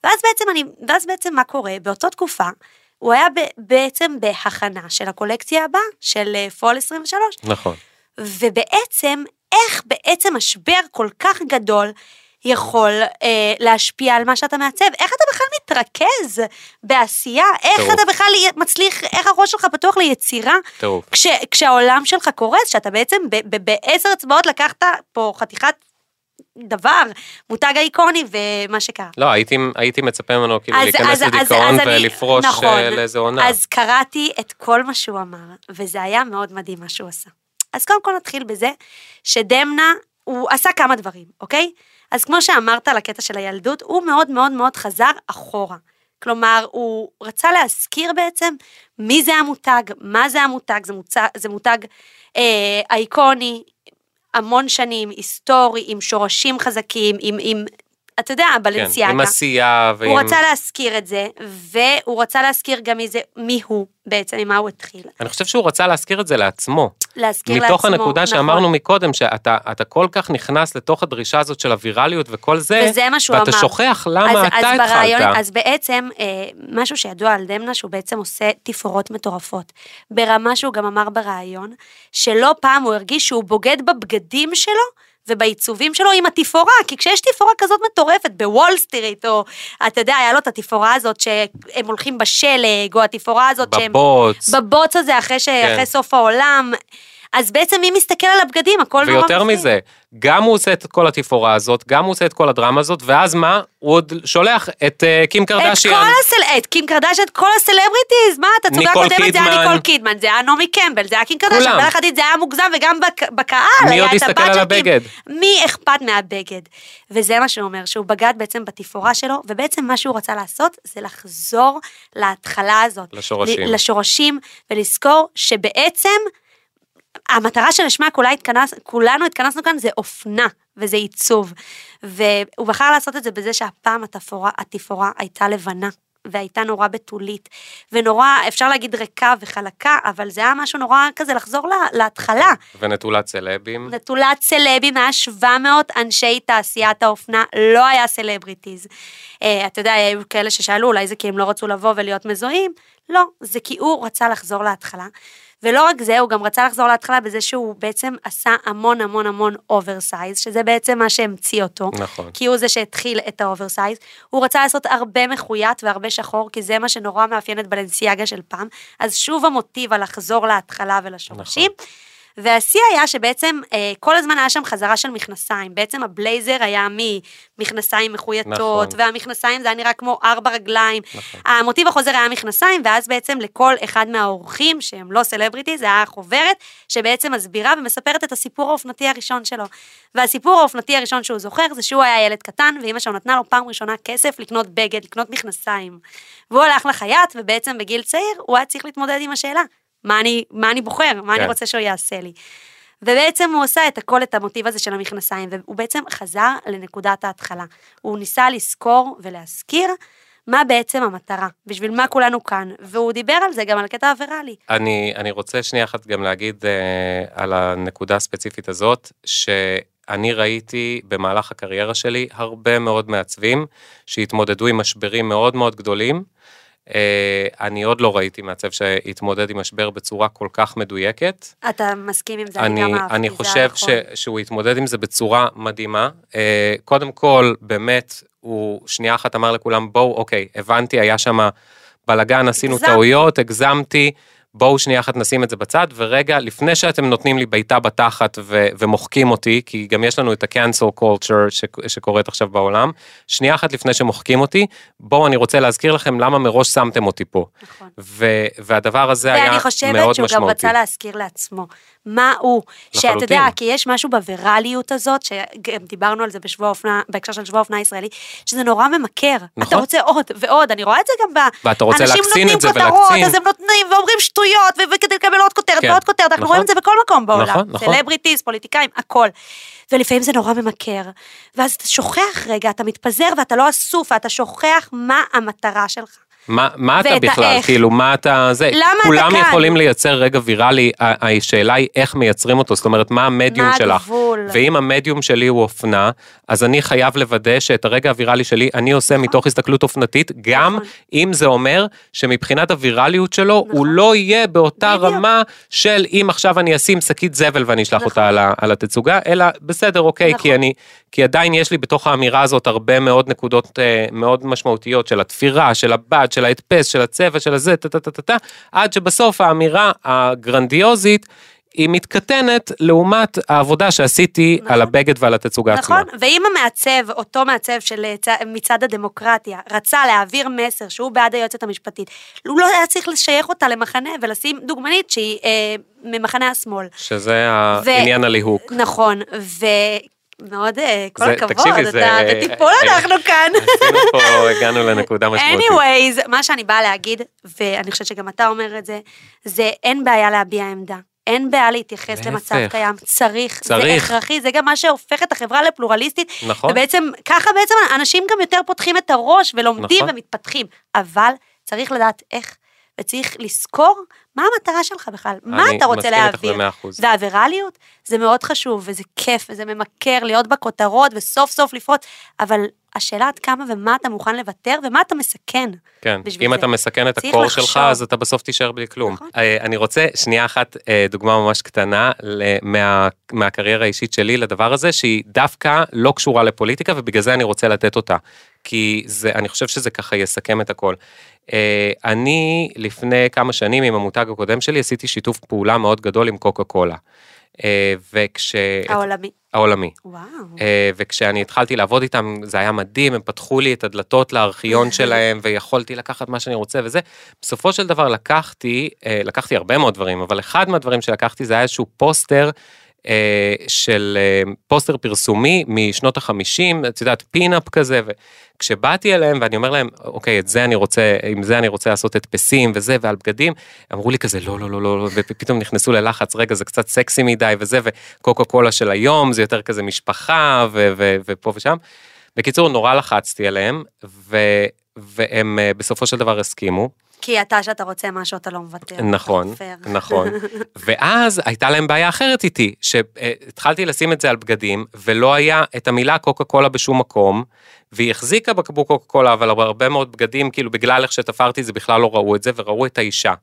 ואז בעצם אני, ואז בעצם מה קורה, באותה תקופה, הוא היה ב, בעצם בהכנה של הקולקציה הבאה, של אה, Fall 23, נכון. ובעצם, איך בעצם משבר כל כך גדול יכול אה, להשפיע על מה שאתה מעצב? איך אתה בכלל מתרכז בעשייה? איך טירוף. אתה בכלל מצליח, איך הראש שלך פתוח ליצירה? טירוף. כש, כשהעולם שלך קורס, שאתה בעצם בעשר אצבעות לקחת פה חתיכת דבר, מותג איקוני ומה שקרה. לא, הייתי, הייתי מצפה ממנו כאילו אז- להיכנס אז- לדיכאון אז ולפרוש נכון. אה, לאיזה עונה. אז קראתי את כל מה שהוא אמר, וזה היה מאוד מדהים מה שהוא עשה. אז קודם כל נתחיל בזה שדמנה, הוא עשה כמה דברים, אוקיי? אז כמו שאמרת על הקטע של הילדות, הוא מאוד מאוד מאוד חזר אחורה. כלומר, הוא רצה להזכיר בעצם מי זה המותג, מה זה המותג, זה, מוצג, זה מותג אה, אייקוני, המון שנים, היסטורי, עם שורשים חזקים, עם, עם אתה יודע, כן, בלנסיאגה. עם עשייה ועם... הוא רצה להזכיר את זה, והוא רצה להזכיר גם מי זה, מי הוא בעצם, ממה הוא התחיל. אני חושב שהוא רצה להזכיר את זה לעצמו. להזכיר מתוך לעצמו, הנקודה נכון. שאמרנו מקודם, שאתה אתה כל כך נכנס לתוך הדרישה הזאת של הווירליות וכל זה, וזה מה שהוא ואתה אמר. שוכח למה אז, אתה אז ברעיון, התחלת. אז בעצם, אה, משהו שידוע על דמנה, שהוא בעצם עושה תפאורות מטורפות. ברמה שהוא גם אמר בריאיון, שלא פעם הוא הרגיש שהוא בוגד בבגדים שלו, ובעיצובים שלו עם התפאורה, כי כשיש תפאורה כזאת מטורפת בוול סטריט, או אתה יודע, היה לו את התפאורה הזאת שהם הולכים בשלג, או התפאורה הזאת שהם... בבוץ. בבוץ הזה אחרי, ש... כן. אחרי סוף העולם. אז בעצם מי מסתכל על הבגדים, הכל נורא ויותר מפחיד. מזה, גם הוא עושה את כל התפאורה הזאת, גם הוא עושה את כל הדרמה הזאת, ואז מה? הוא עוד שולח את uh, קים את קרדשיאן. כל הסל... את קים קרדשן, את כל הסלבריטיז, מה אתה צודק ניקול הקודמת, זה היה. ניקול קידמן, זה היה נעמי קמבל, זה היה קים. בלך עתיד זה היה מוגזם, וגם בק... בקהל מי היה עוד את של הבגד? קים. מי אכפת מהבגד? וזה מה שהוא אומר, שהוא בגד בעצם בתפאורה שלו, ובעצם מה שהוא רצה לעשות זה לחזור להתחלה הזאת. לשורשים. לשורשים, ולזכור שבעצם המטרה שלשמה כולה התכנס, כולנו התכנסנו כאן זה אופנה וזה עיצוב. והוא בחר לעשות את זה בזה שהפעם התפאורה, התפאורה הייתה לבנה. והייתה נורא בתולית, ונורא, אפשר להגיד ריקה וחלקה, אבל זה היה משהו נורא כזה לחזור לה, להתחלה. ונטולת סלבים. נטולת סלבים, היה 700 אנשי תעשיית האופנה, לא היה סלבריטיז. אה, אתה יודע, היו כאלה ששאלו, אולי זה כי הם לא רצו לבוא ולהיות מזוהים? לא, זה כי הוא רצה לחזור להתחלה. ולא רק זה, הוא גם רצה לחזור להתחלה בזה שהוא בעצם עשה המון המון המון oversize, שזה בעצם מה שהמציא אותו. נכון. כי הוא זה שהתחיל את ה oversize. הוא רצה לעשות הרבה מחויט והרבה שחור, כי זה מה שנורא מאפיין את בלנסיאגה של פעם. אז שוב המוטיב על לחזור להתחלה ולשורשים. נכון. והשיא היה שבעצם אה, כל הזמן היה שם חזרה של מכנסיים. בעצם הבלייזר היה ממכנסיים מחויטות, נכון. והמכנסיים זה היה נראה כמו ארבע רגליים. נכון. המוטיב החוזר היה מכנסיים, ואז בעצם לכל אחד מהאורחים, שהם לא סלבריטי, זה היה חוברת, שבעצם מסבירה ומספרת את הסיפור האופנתי הראשון שלו. והסיפור האופנתי הראשון שהוא זוכר, זה שהוא היה ילד קטן, ואימא שלו נתנה לו פעם ראשונה כסף לקנות בגד, לקנות מכנסיים. והוא הלך לחייט, ובעצם בגיל צעיר, הוא היה צריך להתמודד עם השאלה, מה אני, מה אני בוחר, מה אני כן. רוצה שהוא יעשה לי. ובעצם הוא עושה את הכל, את המוטיב הזה של המכנסיים, והוא בעצם חזר לנקודת ההתחלה. הוא ניסה לזכור ולהזכיר מה בעצם המטרה, בשביל מה כולנו כאן, והוא דיבר על זה גם על הקטע הוויראלי. אני, אני רוצה שנייה אחת גם להגיד אה, על הנקודה הספציפית הזאת, שאני ראיתי במהלך הקריירה שלי הרבה מאוד מעצבים שהתמודדו עם משברים מאוד מאוד גדולים. אה, אני עוד לא ראיתי מעצב שהתמודד עם משבר בצורה כל כך מדויקת. אתה מסכים עם זה, אני, גם אהבתי, אני חושב היה ש, נכון. שהוא התמודד עם זה בצורה מדהימה. אה, קודם כל, באמת, הוא שנייה אחת אמר לכולם, בואו, אוקיי, הבנתי, היה שם בלאגן, עשינו. טעויות, הגזמתי, בואו שנייה אחת נשים את זה בצד, ורגע, לפני שאתם נותנים לי בעיטה בתחת ו- ומוחקים אותי, כי גם יש לנו את ה-cancel culture ש- שקורית עכשיו בעולם, שנייה אחת לפני שמוחקים אותי, בואו אני רוצה להזכיר לכם למה מראש שמתם אותי פה. נכון. ו- והדבר הזה היה מאוד ואני משמעותי. חושבת שהוא גם רצה להזכיר לעצמו מה הוא, שאתה לחלוטין. יודע, כי יש משהו בווירליות הזאת, שגם דיברנו על זה בשבוע האופנה, בהקשר של שבוע האופנה הישראלי, שזה נורא ממכר. אתה נכון. רוצה עוד ועוד, אני רואה את זה גם ב... ואתה רוצה להקצין את זה אנשים נותנים ולהקצין. כותרות, אז הם נותנים ואומרים שטויות, וכדי לקבל עוד כותרת כן. ועוד כותרת, אנחנו נכון. רואים את זה בכל מקום בעולם. נכון, נכון. סלבריטיז, פוליטיקאים, הכל. ולפעמים זה נורא ממכר. ואז אתה שוכח רגע, אתה מתפזר ואתה לא אסוף, ואתה שוכח מה המטרה שלך. מה, מה אתה בכלל, האיך. כאילו, מה אתה, זה, למה אתה כולם כאן? יכולים לייצר רגע ויראלי, השאלה היא איך מייצרים אותו, זאת אומרת, מה המדיום מה שלך. הגבול? ואם המדיום שלי הוא אופנה, אז אני חייב לוודא שאת הרגע הוויראלי שלי אני עושה מתוך הסתכלות אופנתית, גם נכון. אם זה אומר שמבחינת הווירליות שלו, הוא נכון. לא יהיה באותה. רמה של אם עכשיו אני אשים שקית זבל ואני אשלח נכון. אותה על התצוגה, אלא בסדר, אוקיי, נכון. כי אני, כי עדיין יש לי בתוך האמירה הזאת הרבה מאוד נקודות אה, מאוד משמעותיות של התפירה, של הבד, של ההדפס, של הצבע, של הזה, טה טה טה טה טה, עד שבסוף האמירה הגרנדיוזית, היא מתקטנת לעומת העבודה שעשיתי נכון. על הבגד ועל התצוגה עצמה. נכון, ואם המעצב, אותו מעצב של אה, מצעד הדמוקרטיה, רצה להעביר מסר שהוא בעד היועצת המשפטית, הוא לא היה צריך לשייך אותה למחנה ולשים דוגמנית שהיא אה, ממחנה השמאל. שזה העניין הליהוק. נכון, ומאוד, אה, כל הכבוד, תקשיבי, אתה זה- בטיפול אנחנו כאן. עשינו פה, הגענו לנקודה משמעותית. anyways, מה שאני באה להגיד, ואני חושבת שגם אתה אומר את זה, זה אין בעיה להביע עמדה. אין בעיה להתייחס להפך. למצב קיים, צריך, זה צריך. הכרחי, זה גם מה שהופך את החברה לפלורליסטית, נכון. ובעצם, ככה בעצם אנשים גם יותר פותחים את הראש ולומדים נכון. ומתפתחים, אבל צריך לדעת איך, וצריך לזכור מה המטרה שלך בכלל, מה אתה רוצה להעביר. והווירליות זה מאוד חשוב, וזה כיף, וזה ממכר להיות בכותרות, וסוף סוף לפרוט, אבל השאלה עד כמה ומה אתה מוכן לוותר, ומה אתה מסכן. כן, אם זה. אתה מסכן את הקור לחשוב. שלך, אז אתה בסוף תישאר בלי כלום. נכון. אה, אני רוצה שנייה אחת, אה, דוגמה ממש קטנה מה- מהקריירה האישית שלי לדבר הזה, שהיא דווקא לא קשורה לפוליטיקה, ובגלל זה אני רוצה לתת אותה. כי זה, אני חושב שזה ככה יסכם את הכל. אה, אני לפני כמה שנים עם המותג הקודם שלי עשיתי שיתוף פעולה מאוד גדול עם קוקה קולה. אה, וכש... העולמי. העולמי. וואו. אה, וכשאני התחלתי לעבוד איתם זה היה מדהים, הם פתחו לי את הדלתות לארכיון שלהם ויכולתי לקחת מה שאני רוצה וזה. בסופו של דבר לקחתי, לקחתי הרבה מאוד דברים, אבל אחד מהדברים שלקחתי זה היה איזשהו פוסטר. אה, של אה, פוסטר פרסומי משנות החמישים, את יודעת, pin-up כזה, וכשבאתי אליהם ואני אומר להם, אוקיי, את זה אני רוצה, עם זה אני רוצה לעשות הדפסים וזה, ועל בגדים, אמרו לי כזה, לא, לא, לא, לא, ופתאום נכנסו ללחץ, רגע, זה קצת סקסי מדי וזה, וקוקה קולה של היום, זה יותר כזה משפחה, ופה ושם. בקיצור, נורא לחצתי עליהם, והם אה, בסופו של דבר הסכימו. כי אתה, שאתה רוצה משהו, אתה לא מוותר. נכון. נכון. ואז הייתה להם בעיה אחרת איתי, שהתחלתי לשים את זה על בגדים, ולא היה את המילה קוקה קולה בשום מקום, והיא החזיקה בקבוק קוקה קולה, אבל הרבה מאוד בגדים, כאילו בגלל איך שתפרתי את זה, בכלל לא ראו את זה, וראו את האישה.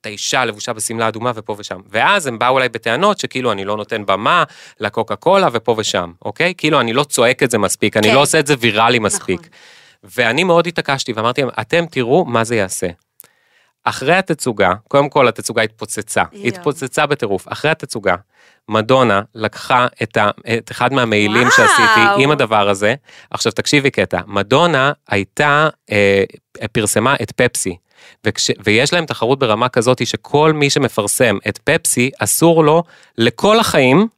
את האישה לבושה בשמלה אדומה ופה ושם. ואז הם באו אליי בטענות שכאילו אני לא נותן במה לקוקה קולה ופה ושם, אוקיי? כאילו אני לא צועק את זה מספיק, אני כן. לא עושה את זה ויראלי מספיק. נכון. ואני מאוד התעקשתי ואמרתי להם, אתם תראו מה זה יעשה. אחרי התצוגה, קודם כל התצוגה התפוצצה, יואו. התפוצצה בטירוף. אחרי התצוגה, מדונה לקחה את, ה, את אחד מהמעילים וואו. שעשיתי עם הדבר הזה. עכשיו תקשיבי קטע, מדונה הייתה, אה, פרסמה את פפסי. וכש, ויש להם תחרות ברמה כזאת שכל מי שמפרסם את פפסי, אסור לו לכל החיים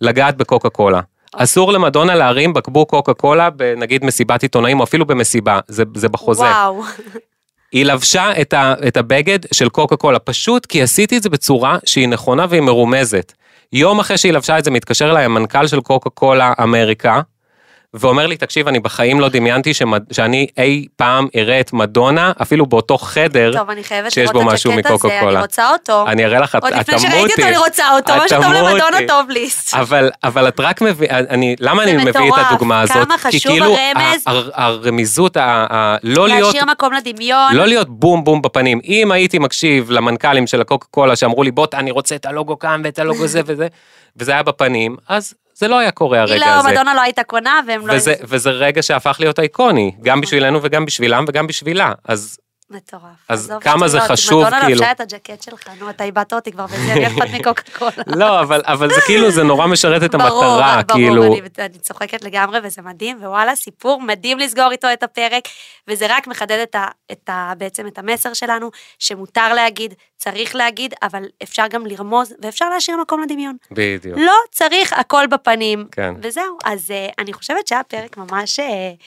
לגעת בקוקה קולה. אסור למדונה להרים בקבוק קוקה קולה בנגיד מסיבת עיתונאים או אפילו במסיבה, זה, זה בחוזה. וואו. היא לבשה את, ה, את הבגד של קוקה קולה, פשוט כי עשיתי את זה בצורה שהיא נכונה והיא מרומזת. יום אחרי שהיא לבשה את זה, מתקשר אליי המנכ"ל של קוקה קולה אמריקה, ואומר לי, תקשיב, אני בחיים לא דמיינתי שמד... שאני אי פעם אראה את מדונה, אפילו באותו חדר, טוב, אני חייבת שיש לראות בו את משהו הג'קט הזה, קולה. אני רוצה אותו. אני אראה לך, את עוד את לפני תמותי. שראיתי אותו אני רוצה אותו, מה שטוב תמותי. למדונה טוב לי. אבל, אבל את רק מביא, אני, למה אני מביא את מטורף, הדוגמה הזאת? כמה כי חשוב כאילו, הרמז. ה- ה- הרמיזות, ה- ה- לא להיות להשאיר מקום לדמיון. לא להיות בום בום בפנים. אם הייתי מקשיב למנכ"לים של הקוקה קולה שאמרו לי בוא אני רוצה את הלוגו כאן ואת הלוגו זה וזה, וזה היה בפנים, אז זה לא היה קורה היא הרגע לא, הזה. מדונה לא הייתה קונה, והם לא... וזה, וזה רגע שהפך להיות איקוני, גם בשבילנו וגם בשבילם וגם בשבילה. אז מטורף. אז כמה זה שטויות, חשוב, מדונה כאילו- לבשה את הג'קט שלך, נו, אתה איבדת אותי כבר בזה, אני אכפת מקוקה קולה. לא, אבל, אבל זה כאילו, זה נורא משרת את המטרה, ברור, כאילו, ברור, אני, אני צוחקת לגמרי וזה מדהים, ווואלה, סיפור מדהים לסגור איתו את הפרק, וזה רק מחדד את ה, את ה, בעצם את המסר שלנו, שמותר להגיד, צריך להגיד, אבל אפשר גם לרמוז, ואפשר להשאיר מקום לדמיון. בדיוק. לא צריך הכל בפנים, כן. וזהו. אז uh, אני חושבת שהיה פרק ממש uh,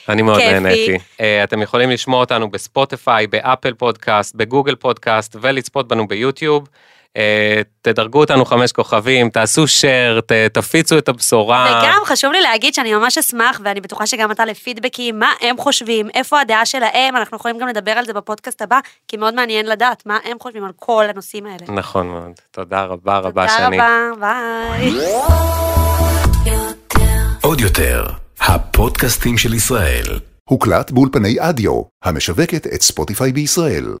אני מאוד כיפי. נהניתי. Uh, אתם יכולים לשמוע אותנו בספוטיפיי, באפל פודקאסט, בגוגל פודקאסט, ולצפות בנו ביוטיוב. Uh, תדרגו אותנו חמש כוכבים, תעשו share, ת, תפיצו את הבשורה. וגם חשוב לי להגיד שאני ממש אשמח, ואני בטוחה שגם אתה לפידבקים, מה הם חושבים, איפה הדעה שלהם, אנחנו יכולים גם לדבר על זה בפודקאסט הבא, כי מאוד מעניין לדעת מה הם חושבים על כל הנושאים האלה. נכון מאוד. תודה רבה רבה תודה שני. רבה, ביי. עוד יותר, הפודקאסטים של ישראל. הוקלט באולפני אדיו, המשווקת את ספוטיפיי בישראל.